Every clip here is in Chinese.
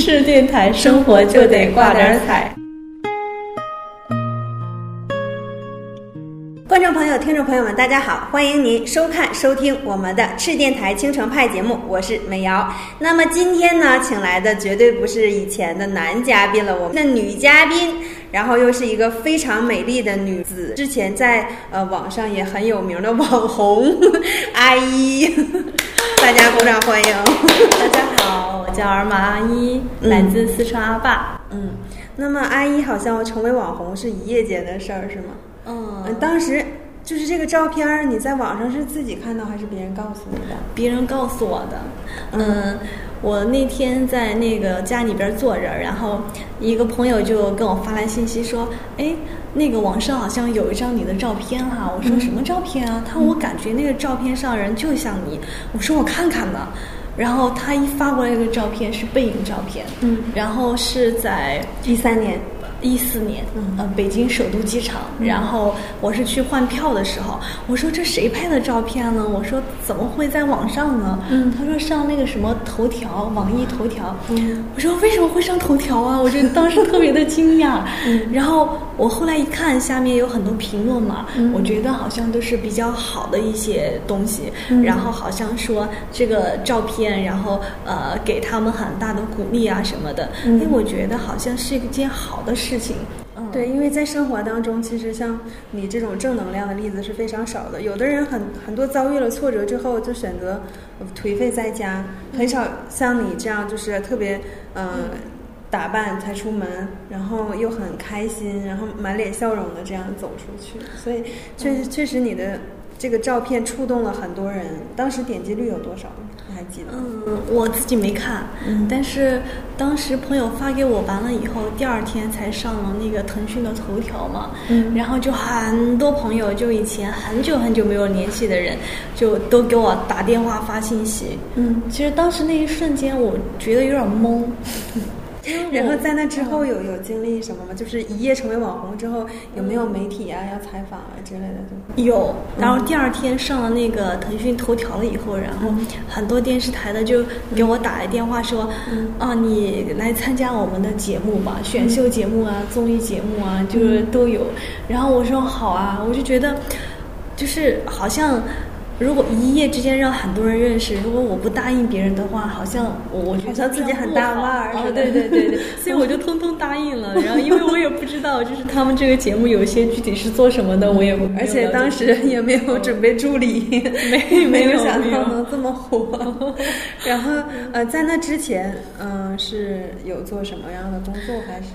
是电台，生活就得挂点彩。观众朋友、听众朋友们，大家好，欢迎您收看、收听我们的赤电台青城派节目，我是美瑶。那么今天呢，请来的绝对不是以前的男嘉宾了，我们的女嘉宾，然后又是一个非常美丽的女子，之前在呃网上也很有名的网红阿姨，大家鼓掌欢迎。大 家叫尔玛阿依，来自四川阿坝。嗯，那么阿姨好像成为网红是一夜间的事儿，是吗？嗯，嗯，当时就是这个照片儿，你在网上是自己看到还是别人告诉你的？别人告诉我的。嗯，我那天在那个家里边坐着，然后一个朋友就跟我发来信息说：“哎，那个网上好像有一张你的照片哈。”我说：“什么照片啊？”他说：“我感觉那个照片上人就像你。”我说：“我看看吧。”然后他一发过来一个照片是背影照片，嗯，然后是在一三年，一四年，呃，北京首都机场，然后我是去换票的时候，我说这谁拍的照片呢？我说怎么会在网上呢？嗯他说上那个什么头条，网易头条。嗯我说为什么会上头条啊？我就当时特别的惊讶。嗯然后我后来一看，下面有很多评论嘛，嗯我觉得好像都是比较好的一些东西，嗯然后好像说这个照片，然后呃给他们很大的鼓励啊什么的，嗯因为我觉得好像是一件好的事情。嗯，对，因为在生活当中，其实像你这种正能量的例子是非常少的。有的人很很多遭遇了挫折之后，就选择呃颓废在家，很少像你这样就是特别嗯、呃打扮才出门，然后又很开心，然后满脸笑容的这样走出去。所以确实确实你的这个照片触动了很多人。当时点击率有多少？你还记得？嗯，我自己没看，嗯但是当时朋友发给我完了以后，第二天才上了那个腾讯的头条嘛，嗯然后就很多朋友，就以前很久很久没有联系的人，就都给我打电话发信息。嗯，其实当时那一瞬间，我觉得有点懵。然后在那之后有有经历什么吗？就是一夜成为网红之后，有没有媒体啊要采访啊之类的？有，然后第二天上了那个腾讯头条了以后，然后很多电视台的就给我打来电话说，啊，你来参加我们的节目吧，选秀节目啊，综艺节目啊，就是都有。然后我说好啊，我就觉得，就是好像。如果一夜之间让很多人认识，如果我不答应别人的话，好像我我觉得好像自己很大腕儿对对对对，所以我就通通答应了。然后因为我也不知道，就是他们这个节目有一些具体是做什么的，我也不。而且当时也没有准备助理，没没 没有想到能这么火。然后呃，在那之前，嗯、是有做什么样的工作？还是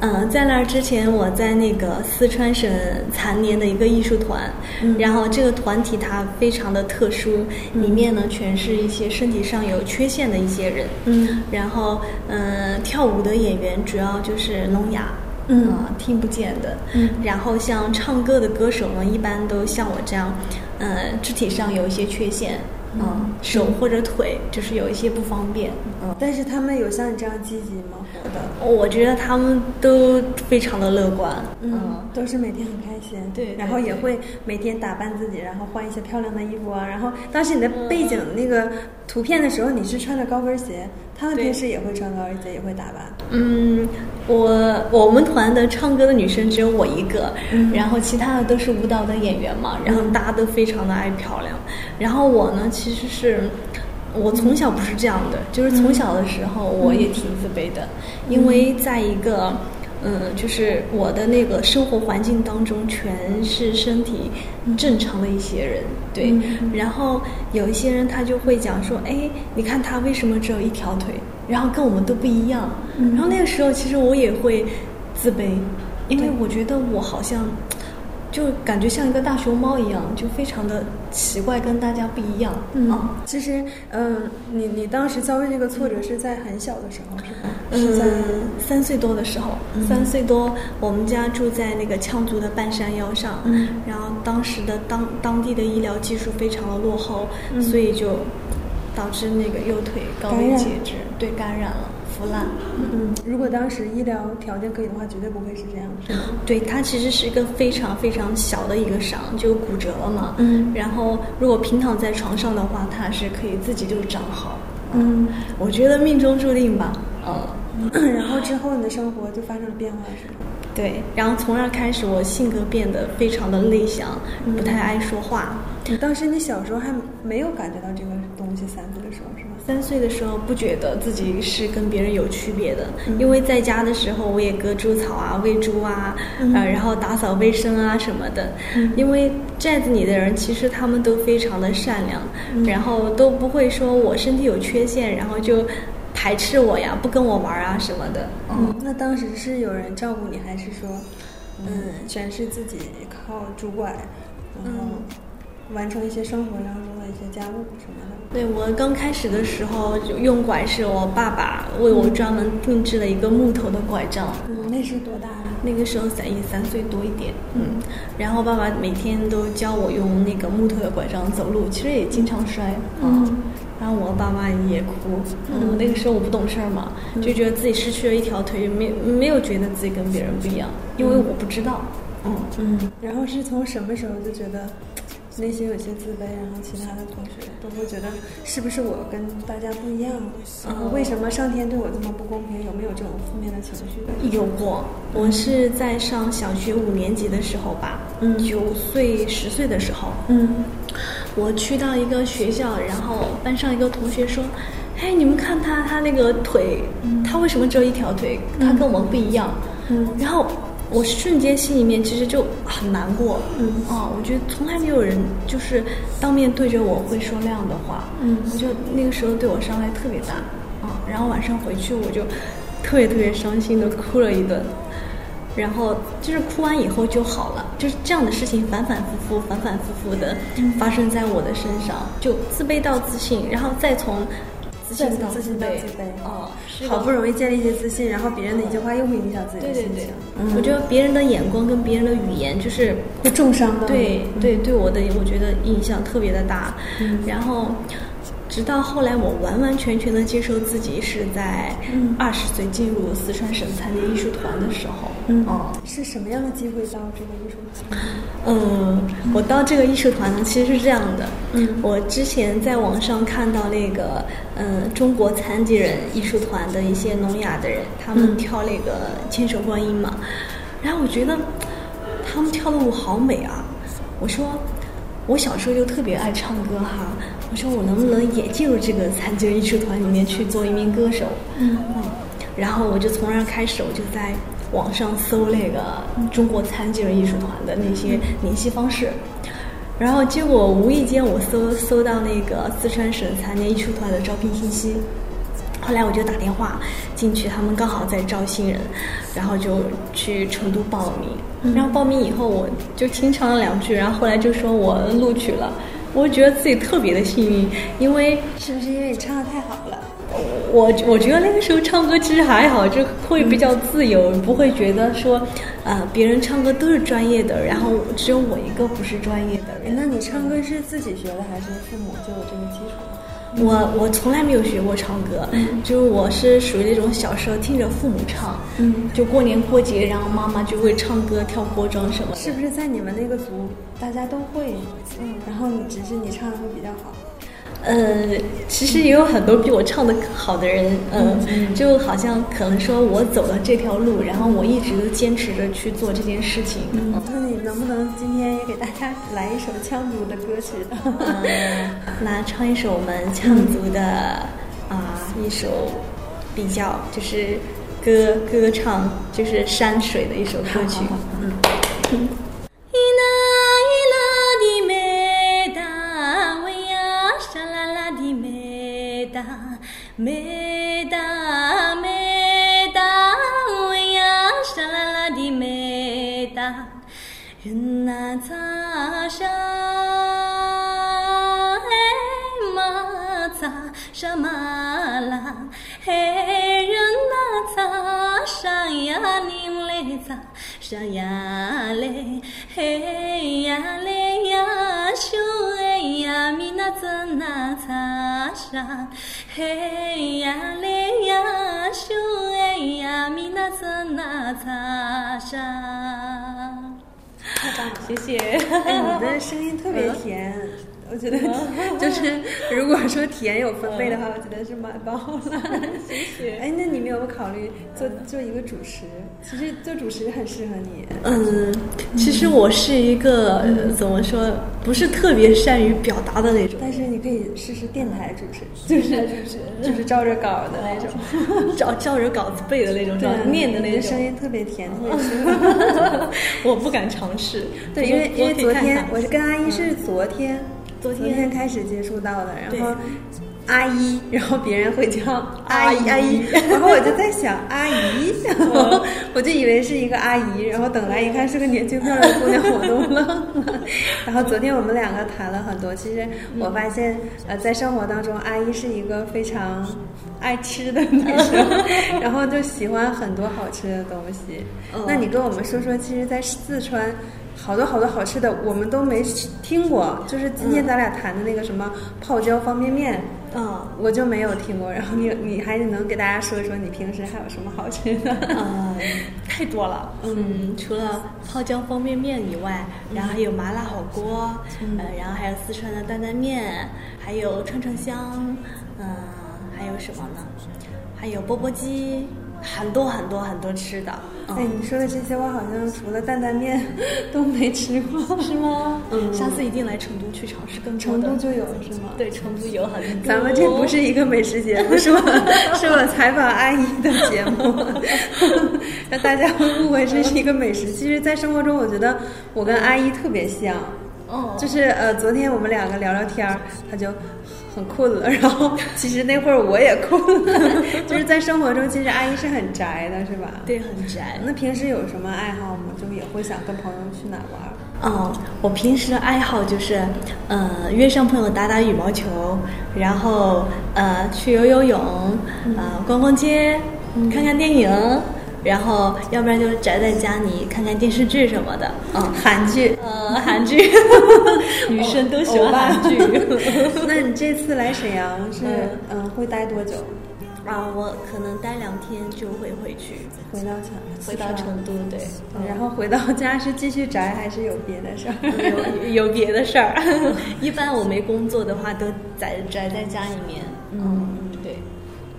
嗯，在那之前，我在那个四川省残联的一个艺术团，嗯然后这个团体它非常的特殊，里面呢全是一些身体上有缺陷的一些人，嗯然后嗯，跳舞的演员主要就是聋哑。嗯啊听不见的。嗯然后像唱歌的歌手呢，一般都像我这样，呃，肢体上有一些缺陷，嗯，手或者腿就是有一些不方便，嗯。但是他们有像你这样积极吗？活的，我觉得他们都非常的乐观，嗯，都是每天很开心，对对然后也会每天打扮自己，然后换一些漂亮的衣服啊。然后当时你的背景那个图片的时候，你是穿着高跟鞋，他们平时也会穿高跟鞋，也会打扮。嗯，我我们团的唱歌的女生只有我一个，嗯。然后其他的都是舞蹈的演员嘛，然后大家都非常的爱漂亮，然后我呢其实是。我从小不是这样的，就是从小的时候我也挺自卑的，因为在一个，嗯，就是我的那个生活环境当中全是身体正常的一些人，对，嗯。然后有一些人他就会讲说，哎，你看他为什么只有一条腿，然后跟我们都不一样，嗯。然后那个时候其实我也会自卑，因为我觉得我好像就感觉像一个大熊猫一样，就非常的奇怪，跟大家不一样。嗯。啊，其实，嗯，你你当时遭遇这个挫折是在很小的时候，是吧？是在嗯，三岁多的时候，三岁多，我们家住在那个羌族的半山腰上，嗯。然后当时的当当地的医疗技术非常的落后，嗯。所以就导致那个右腿高位截肢，对，感染了，腐烂。嗯，如果当时医疗条件可以的话，绝对不会是这样，是吗？对，它其实是一个非常非常小的一个伤，就骨折了嘛。嗯然后如果平躺在床上的话，它是可以自己就长好。嗯我觉得命中注定吧。嗯，然后之后你的生活就发生了变化，是吗？对，然后从那儿开始，我性格变得非常的内向，不太爱说话。当时你小时候还没有感觉到这个东西，三岁的时候是吗？三岁的时候不觉得自己是跟别人有区别的，因为在家的时候我也割猪草啊、喂猪啊，呃，然后打扫卫生啊什么的。因为寨子里的人其实他们都非常的善良，然后都不会说我身体有缺陷，然后就排斥我呀，不跟我玩啊什么的。嗯，那当时是有人照顾你，还是说，嗯，全是自己靠拄拐，然后？完成一些生活当中的一些家务什么的。对我刚开始的时候就用拐是我爸爸为我专门定制了一个木头的拐杖。嗯，那是多大？那个时候才三岁多一点。嗯，然后爸爸每天都教我用那个木头的拐杖走路，其实也经常摔。嗯，然后我爸妈也哭。嗯，那个时候我不懂事儿嘛，就觉得自己失去了一条腿，没没有觉得自己跟别人不一样，因为我不知道。嗯嗯，然后是从什么时候就觉得？内心有些自卑，然后其他的同学都会觉得是不是我跟大家不一样？嗯，为什么上天对我这么不公平？有没有这种负面的情绪？有过，我是在上小学五年级的时候吧，嗯，九岁十岁的时候，嗯，我去到一个学校，然后班上一个同学说：“嘿，你们看他，他那个腿，他为什么只有一条腿？他跟我们不一样。”嗯，然后。我瞬间心里面其实就很难过，嗯，啊，我觉得从来没有人就是当面对着我会说那样的话，嗯，我就那个时候对我伤害特别大，啊，然后晚上回去我就特别特别伤心的哭了一顿，然后就是哭完以后就好了，就是这样的事情反反复复、反反复复的发生在我的身上，就自卑到自信，然后再从。自信到自卑，哦，好不容易建立一些自信，然后别人的一句话又会影响自己的心情。嗯，我觉得别人的眼光跟别人的语言就是会重伤的。对对对，我的我觉得影响特别的大。嗯，然后。直到后来，我完完全全的接受自己是在二十岁进入四川省残疾艺术团的时候。嗯，哦是什么样的机会到这个艺术团？嗯，我到这个艺术团呢，其实是这样的。嗯，我之前在网上看到那个，嗯，中国残疾人艺术团的一些聋哑的人，他们跳那个千手观音嘛，然后我觉得他们跳的舞好美啊。我说，我小时候就特别爱唱歌哈。我说我能不能也进入这个残疾人艺术团里面去做一名歌手？嗯。嗯，然后我就从那儿开始，我就在网上搜那个中国残疾人艺术团的那些联系方式，然后结果无意间我搜搜到那个四川省残疾艺术团的招聘信息，后来我就打电话进去，他们刚好在招新人，然后就去成都报了名，然后报名以后我就清唱了两句，然后后来就说我录取了。我觉得自己特别的幸运，因为是不是因为你唱的太好了？我我觉得那个时候唱歌其实还好，就会比较自由，不会觉得说，呃，别人唱歌都是专业的，然后只有我一个不是专业的。那你唱歌是自己学的，还是父母就有这个基础？我我从来没有学过唱歌，就是我是属于那种小时候听着父母唱，嗯，就过年过节，然后妈妈就会唱歌跳锅庄什么。是不是在你们那个族大家都会？嗯，然后你只是你唱的会比较好。呃，其实也有很多比我唱的好的人，嗯，就好像可能说我走了这条路，然后我一直都坚持着去做这件事情。嗯，那你能不能今天也给大家来一首羌族的歌曲？嗯，那唱一首我们羌族的啊一首比较就是歌歌唱就是山水的一首歌曲。嗯。梅达梅达，喂呀，沙啦啦的梅达，人那咋沙，嘿嘛咋沙嘛啦，嘿人呐咋沙呀，你嘞咋沙呀嘞，嘿呀嘞呀，修哎呀，咪那怎那咋沙。嘿呀嘞呀，咻哎呀，米那擦那擦沙。太棒了，谢谢。哎，你的 声音特别甜，我觉得 就是如果说体验有分贝的话，我觉得是蛮棒了。谢谢。哎，那你们有没有考虑做做一个主持？其实做主持很适合你。嗯，其实我是一个、呃怎么说，不是特别善于表达的那种，但是你可以试试电台主持，就是 就是照着稿的那种，照照着稿子背的那种，照着念的那种。声音特别甜，特别适合。我不敢尝试。对，因为因为昨天我是跟阿姨嗯是昨天昨天天开始接触到的，然后。阿姨，然后别人会叫阿姨阿阿姨，然后我就在想阿姨，然后 我就以为是一个阿姨，然后等来一看是个年轻漂亮的姑娘，我都愣了。然后昨天我们两个谈了很多，其实我发现，呃，在生活当中，阿姨是一个非常爱吃的女生，然后就喜欢很多好吃的东西。嗯那你跟我们说说，其实，在四川。好多好多好吃的，我们都没听过。就是今天咱俩谈的那个什么泡椒方便面，嗯我就没有听过。然后你你还是能给大家说一说你平时还有什么好吃的？嗯，太多了。嗯，除了泡椒方便面以外，然后还有麻辣火锅，呃，然后还有四川的担担面，还有串串香，嗯、还有什么呢？还有钵钵鸡，很多很多很多吃的。哎，嗯，你说的这些，我好像除了担担面 都没吃过。是吗？嗯下次一定来成都去尝试更多。成都就有是吗？对，成都有很多。咱们这不是一个美食节目，是我 是我采访阿姨的节目，让大家会误会这是一个美食。其实，在生活中，我觉得我跟阿姨特别像。哦，就是呃，昨天我们两个聊聊天儿，他就很困了，然后其实那会儿我也困了。就是在生活中，其实阿姨是很宅的，是吧？。对，很宅。那平时有什么爱好吗？就也会想跟朋友去哪玩儿？哦，我平时的爱好就是，呃，约上朋友打打羽毛球，然后呃去游游泳，呃逛逛街，看看电影，然后要不然就宅在家里看看电视剧什么的。嗯，韩剧。呃，韩剧，女生都喜欢韩剧。那你这次来沈阳是嗯会待多久？啊，我可能待两天就会回去，回到成回到成都，对。然后回到家是继续宅还是有别的事儿？有有别的事儿，一般我没工作的话都宅宅在家里面。嗯，对。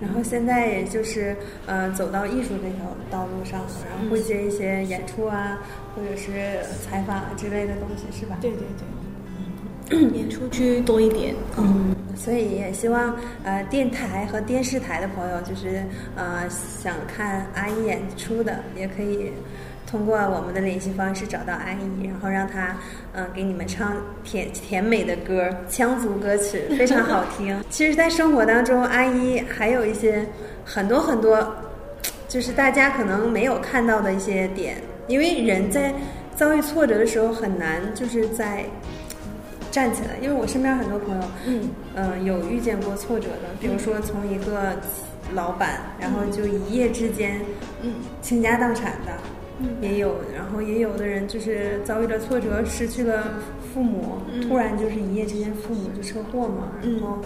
然后现在也就是呃走到艺术这条道路上了，然后会接一些演出啊，或者是采访之类的东西，是吧？对对对，演出区多一点。嗯，所以也希望呃电台和电视台的朋友，就是呃想看阿姨演出的，也可以通过我们的联系方式找到阿姨，然后让她嗯、呃给你们唱甜甜美的歌，羌族歌曲非常好听。其实，在生活当中，阿姨还有一些很多很多，就是大家可能没有看到的一些点，因为人在遭遇挫折的时候很难就是在。站起来，因为我身边很多朋友，嗯，呃，有遇见过挫折的，比如说从一个老板，然后就一夜之间，嗯，倾家荡产的，嗯。也有，然后也有的人就是遭遇了挫折，失去了父母，嗯。突然就是一夜之间父母就车祸嘛，嗯。然后，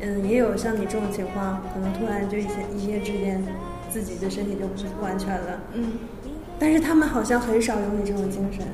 嗯，也有像你这种情况，可能突然就一些一夜之间自己的身体就不完全了，嗯，但是他们好像很少有你这种精神，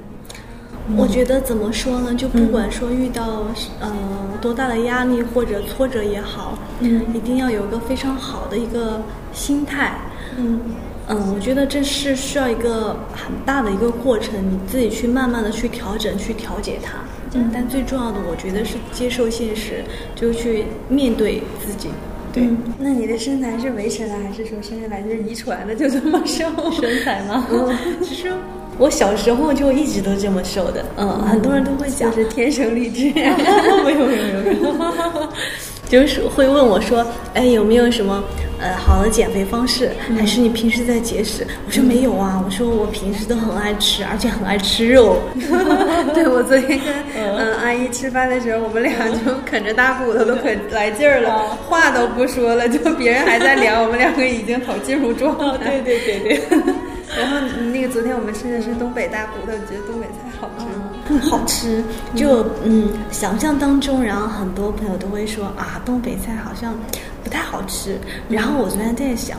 我觉得怎么说呢？就不管说遇到呃多大的压力或者挫折也好，嗯一定要有一个非常好的一个心态。嗯嗯，我觉得这是需要一个很大的一个过程，你自己去慢慢的去调整、去调节它。嗯但最重要的，我觉得是接受现实，就去面对自己。对，嗯那你的身材是维持的，还是说生下来就是遗传的就这么瘦？身材吗？其实我小时候就一直都这么瘦的。嗯，很多人都会讲就，是天生丽质。没有没有没有没有，就是会问我说，哎，有没有什么呃好的减肥方式？还是你平时在节食？我说没有啊，我说我平时都很爱吃，而且很爱吃肉。对，我昨天跟嗯阿姨吃饭的时候，我们俩就啃着大骨头都可来劲儿了，话都不说了，就别人还在聊，我们两个已经跑进入状态。对对对对。然后那个昨天我们吃的是东北大骨头，觉得东北菜好吃吗？好吃，就嗯，想象当中，然后很多朋友都会说啊，东北菜好像不太好吃。然后我昨天在想，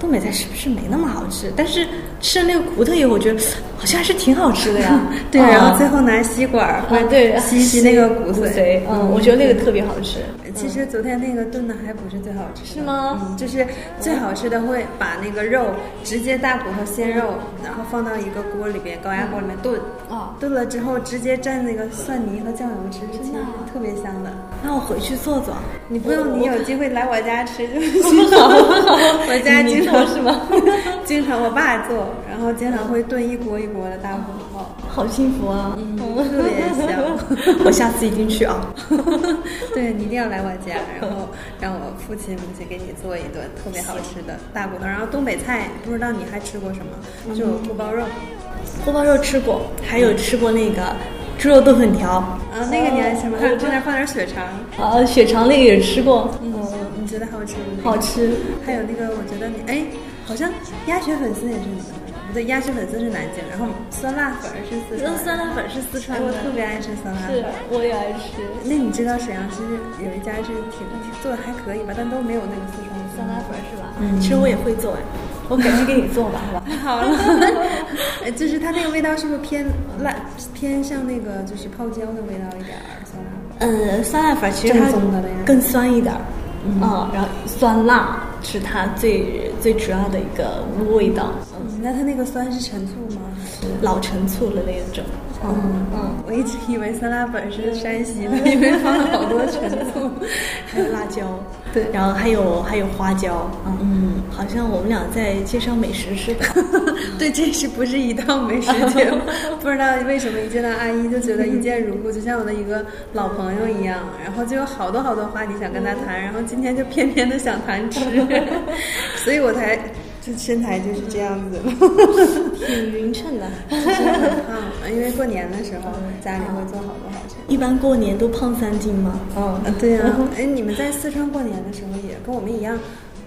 东北菜是不是没那么好吃？但是吃了那个骨头以后，我觉得好像还是挺好吃的呀。对，啊然后最后拿吸管对吸吸那个骨髓，嗯，我觉得那个特别好吃。其实昨天那个炖的还不是最好吃，是吗？嗯，就是最好吃的会把那个肉直接大骨头鲜肉，然后放到一个锅里边，高压锅里面炖，啊，炖了之后直接蘸那个蒜泥和酱油吃，是真的啊。特别香的。那我回去做做。你不用，你有机会来我家吃就行。我家经常是吗？经常我爸做，然后经常会炖一锅一锅的大骨头，好幸福啊！嗯，特别香。我下次一定去啊。对你一定要来我家，然后 让我父亲母亲给你做一顿特别好吃的大骨头。然后东北菜不知道你还吃过什么？就锅包肉锅包肉吃过，还有吃过那个猪肉炖粉条。啊，那个你爱吃吗？哦还有中间放点血肠，啊，血肠那个也吃过，嗯，你觉得好吃吗？好吃。还有那个，我觉得你哎，好像鸭血粉丝也是你的，不对，鸭血粉丝是南京，然后酸辣粉儿是四川酸辣粉是四川哎，的，我特别爱吃酸辣是粉。，我也爱吃那你知道沈阳其实有一家是挺挺做的还可以吧，但都没有那个四川的酸辣粉是吧？嗯其实我也会做哎，我改天给你做吧，好吧？好了，呃就是它那个味道是不是偏辣，偏向那个就是泡椒的味道一点儿？酸辣粉。嗯，酸辣粉其实它更酸一点儿，嗯，然后酸辣是它最最主要的一个味道，嗯，那它那个酸是陈醋吗？是老陈醋的那种。嗯嗯，我一直以为酸辣粉是山西的，因为放了好多陈醋。还有辣椒，对然后还有还有花椒，嗯，好像我们俩在介绍美食似的。对，这是不是一档美食节目？不知道为什么一见到阿姨就觉得一见如故，就像我的一个老朋友一样，然后就有好多好多话题想跟她谈，然后今天就偏偏的想谈吃，所以我才这身材就是这样子了。挺匀称的。其实很胖，因为过年的时候家里会做好多好吃。一般过年都胖三斤嘛？嗯，啊对呀、哎，你们在四川过年的时候也跟我们一样，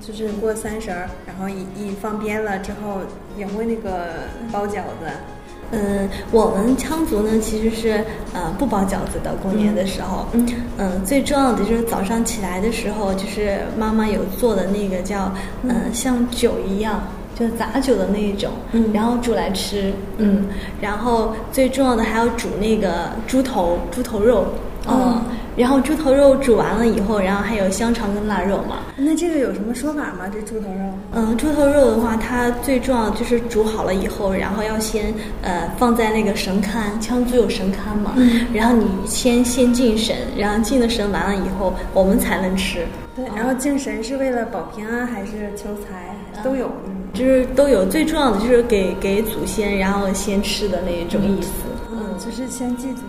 就是过三十儿，然后一一放鞭了之后，也会那个包饺子。嗯，我们羌族呢其实是呃不包饺子的，过年的时候，嗯。嗯，最重要的就是早上起来的时候，就是妈妈有做的那个叫嗯、呃像酒一样。就杂酒的那一种，嗯。然后煮来吃，嗯，然后最重要的还要煮那个猪头猪头肉，嗯然后猪头肉煮完了以后，然后还有香肠跟腊肉嘛，那这个有什么说法吗？这猪头肉？嗯，猪头肉的话，它最重要就是煮好了以后，然后要先呃放在那个神龛，羌族有神龛嘛，嗯然后你先先敬神，然后敬了神完了以后，我们才能吃。对，然后敬神是为了保平安还是求财？都有。嗯就是都有，最重要的就是给给祖先，然后先吃的那一种意思。嗯，就是先祭祖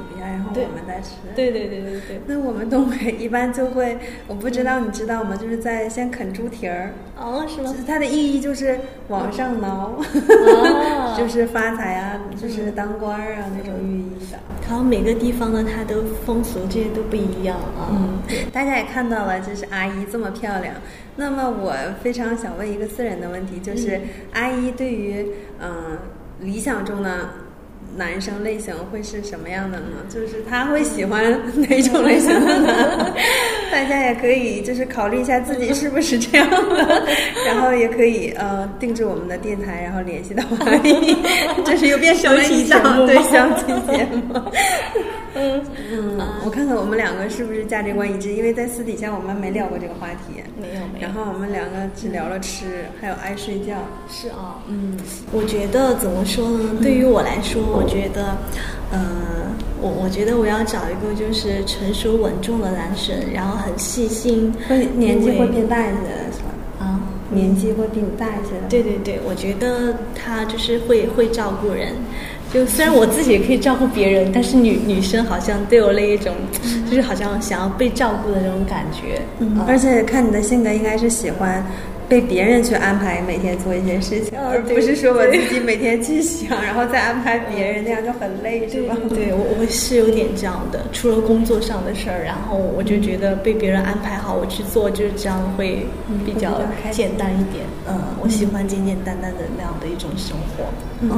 我们再吃。对对对对对。那我们东北一般就会，我不知道你知道吗？就是在先啃猪蹄儿，哦，是吗就？是它的意义就是往上挠，哦 就是发财啊，就是当官儿啊那种寓意的。然后每个地方呢，它的风俗这些都不一样啊。嗯，大家也看到了，就是阿姨这么漂亮。那么我非常想问一个私人的问题，就是阿姨对于嗯、呃理想中的男生类型会是什么样的呢？就是他会喜欢哪种类型的呢？大家也可以就是考虑一下自己是不是这样的，然后也可以呃定制我们的电台，然后联系到阿姨，这是又变成了一档对相亲节目。嗯嗯，我看看我们两个是不是价值观一致，因为在私底下我们没聊过这个话题。没有没有然。后我们两个只聊了吃，还有爱睡觉。是啊，嗯，我觉得怎么说呢？对于我来说，我觉得，呃，我我觉得我要找一个就是成熟稳重的男生，然后很细心，会年纪会变大一些的是吧？啊，年纪会比你大一些的。对对对，我觉得他就是会会照顾人。就虽然我自己也可以照顾别人，但是女女生好像都有那一种，就是好像想要被照顾的那种感觉。嗯，而且看你的性格，应该是喜欢被别人去安排每天做一些事情，哦而不是说我自己每天去想，然后再安排别人，那样就很累，是对吧？对，我我是有点这样的。除了工作上的事儿，然后我就觉得被别人安排好，我去做，就是这样会比较简单一点。嗯，我喜欢简简单单的那样的一种生活。嗯，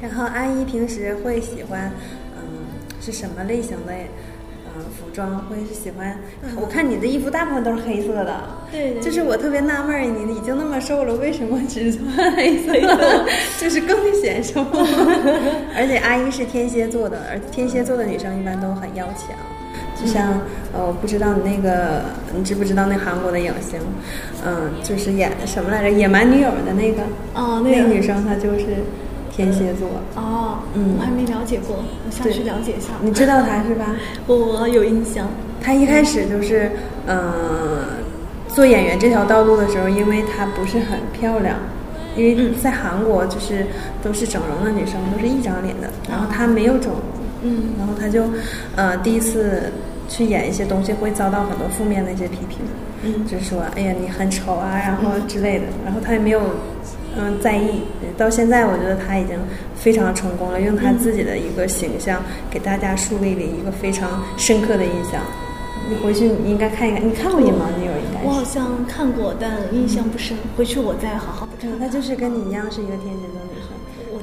然后阿姨平时会喜欢，嗯，是什么类型的，嗯，服装，会是喜欢。我看你的衣服大部分都是黑色的，对，就是我特别纳闷儿，你已经那么瘦了，为什么只穿黑色 的？就是更显瘦。而且阿姨是天蝎座的，而天蝎座的女生一般都很要强。就像呃，我不知道你那个，你知不知道那韩国的影星，嗯，就是演什么来着，《野蛮女友》的那个哦，那个女生她就是天蝎座。哦，嗯，我还没了解过，我想去了解一下。你知道她是吧？我有印象。她一开始就是嗯，做演员这条道路的时候，因为她不是很漂亮，因为在韩国就是都是整容的女生，都是一张脸的，然后她没有整容，嗯，然后她就呃第一次。去演一些东西会遭到很多负面的一些批评，嗯，就是说，哎呀，你很丑啊，然后之类的，然后他也没有，嗯，在意。到现在，我觉得他已经非常成功了，用他自己的一个形象给大家树立了一个非常深刻的印象。你回去你应该看一看，你看过《野蛮女友》应该？我好像看过，但印象不深。回去我再好好看。她就是跟你一样是一个天蝎座女生。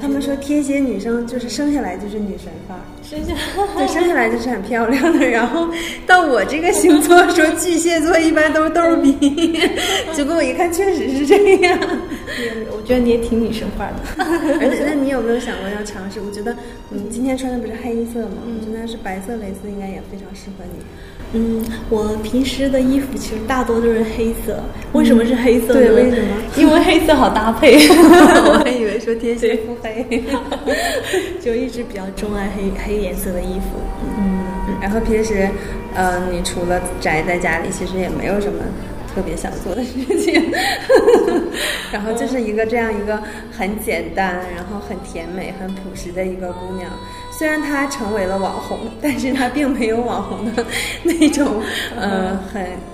他们说天蝎女生就是生下来就是女神范儿，生下对生下来就是很漂亮的。然后到我这个星座说巨蟹座一般都是逗比，结果我一看确实是这样。我觉得你也挺女神范儿的。而且那你有没有想过要尝试？我觉得你今天穿的不是黑色吗？我觉得是白色蕾丝应该也非常适合你。嗯，我平时的衣服其实大多都是黑色。为什么是黑色呢？对，为什么？因为黑色好搭配。我还以为说天蝎肤黑，就一直比较钟爱黑黑颜色的衣服。嗯，然后平时，呃，你除了宅在家里，其实也没有什么特别想做的事情。然后就是一个这样一个很简单，然后很甜美、很朴实的一个姑娘。虽然他成为了网红，但是他并没有网红的那种，呃，很。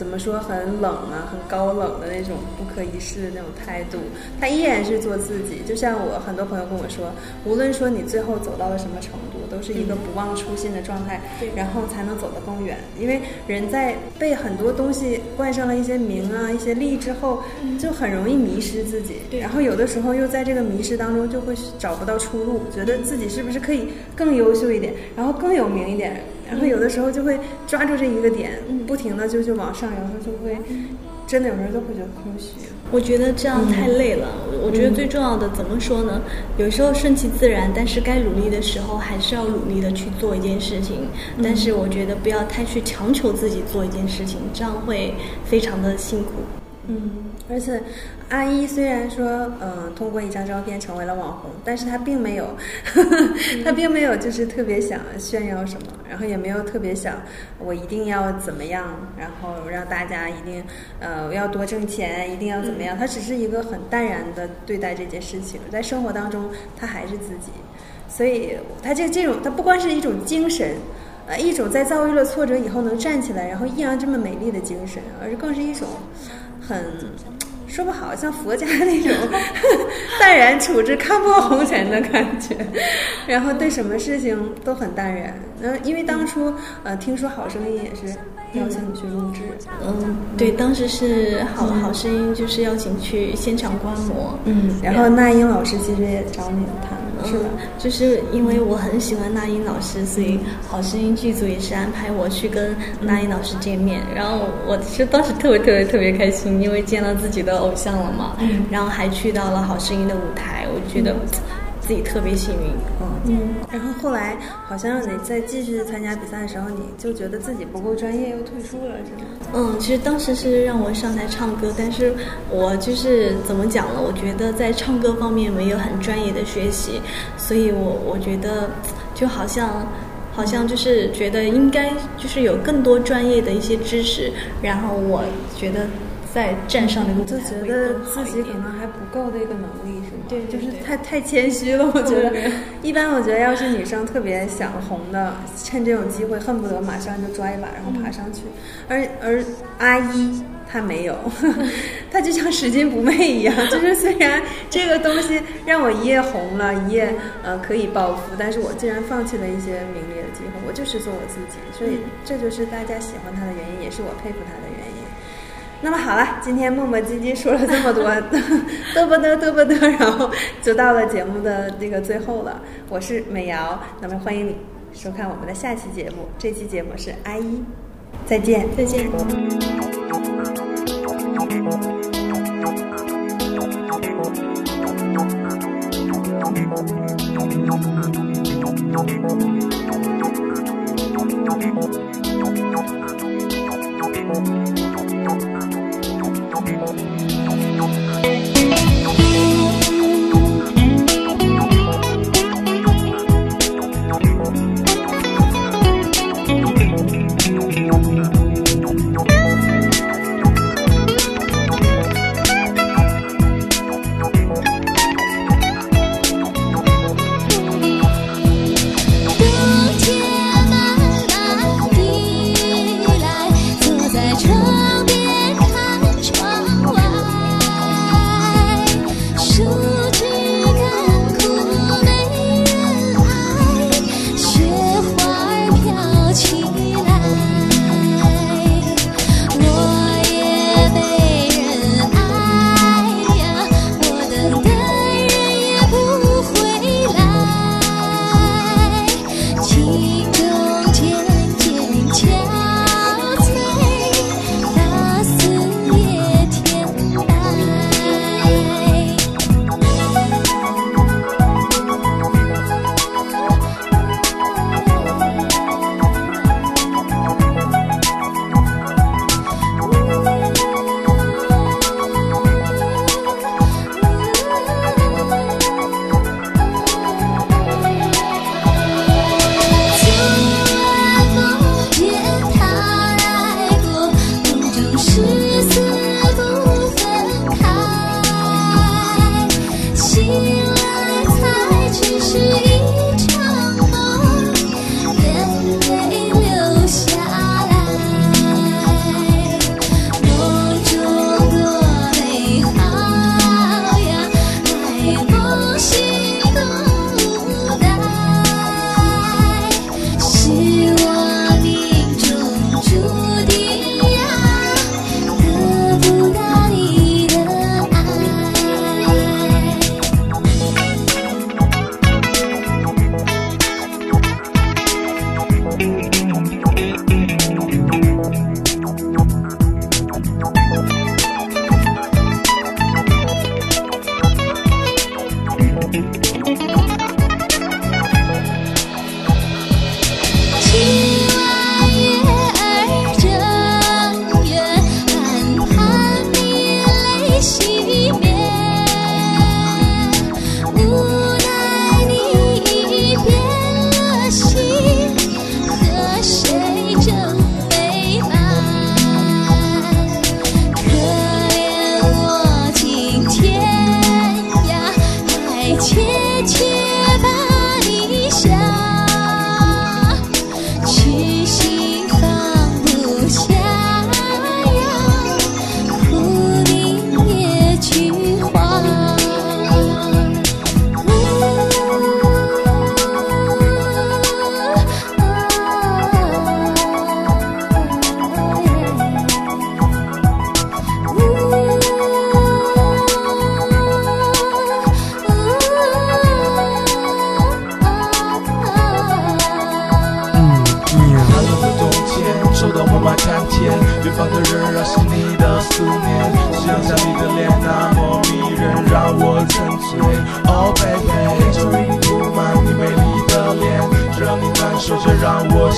怎么说很冷啊，很高冷的那种不可一世的那种态度，他依然是做自己。就像我很多朋友跟我说，无论说你最后走到了什么程度，都是一个不忘初心的状态，然后才能走得更远。因为人在被很多东西冠上了一些名啊、一些利之后，就很容易迷失自己。然后有的时候又在这个迷失当中就会找不到出路，觉得自己是不是可以更优秀一点，然后更有名一点。然后有的时候就会抓住这一个点，不停的就就往上，有时候就会真的有时候就会觉得空虚。我觉得这样太累了。我觉得最重要的怎么说呢？有时候顺其自然，但是该努力的时候还是要努力的去做一件事情。但是我觉得不要太去强求自己做一件事情，这样会非常的辛苦。嗯，而且。阿一虽然说，嗯，通过一张照片成为了网红，但是他并没有，他并没有就是特别想炫耀什么，然后也没有特别想我一定要怎么样，然后让大家一定，呃，要多挣钱，一定要怎么样。他只是一个很淡然的对待这件事情，在生活当中，他还是自己。所以，他这这种，他不光是一种精神，呃，一种在遭遇了挫折以后能站起来，然后依然这么美丽的精神，而是更是一种很。说不好，像佛家那种 淡然处之、看破红尘的感觉，然后对什么事情都很淡然。嗯，因为当初呃，听说《好声音》也是邀请你去录制。嗯，对，当时是好好声音，就是邀请去现场观摩。嗯，然后那英老师其实也找你谈。是吧？就是因为我很喜欢那英老师，所以《好声音》剧组也是安排我去跟那英老师见面。然后我其实当时特别特别特别开心，因为见到自己的偶像了嘛。嗯。然后还去到了《好声音》的舞台，我觉得。自己特别幸运，嗯，然后后来好像你在继续参加比赛的时候，你就觉得自己不够专业，又退出了，是吗？嗯，其实当时是让我上台唱歌，但是我就是怎么讲呢？我觉得在唱歌方面没有很专业的学习，所以我我觉得就好像好像就是觉得应该就是有更多专业的一些知识，然后我觉得。在站上那个就觉得自己可能还不够的一个能力，是吗？对，就是太太谦虚了。我觉得，一般我觉得要是女生特别想红的，趁这种机会恨不得马上就抓一把，然后爬上去。而而阿一她没有，她就像拾金不昧一样。就是虽然这个东西让我一夜红了，一夜呃可以暴富，但是我竟然放弃了一些名利的机会，我就是做我自己。所以这就是大家喜欢她的原因，也是我佩服她的原因。那么好了，今天磨磨唧唧说了这么多，嘚啵嘚嘚啵嘚，然后就到了节目的这个最后了。我是美瑶，那么欢迎你收看我们的下期节目。这期节目是阿一，再见再见。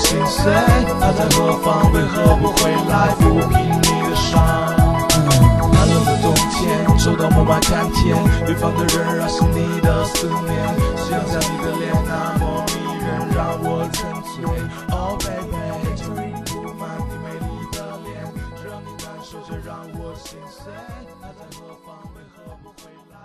心碎，他在何方？为何不回来抚平你的伤？寒冷的冬天，走到门外看天，远方的人让是你的思念。夕阳下你的脸那么迷人，让我沉醉。Oh baby，遮掩不满你美丽的脸，让你感受着让我心碎。他在何方？为何不回来？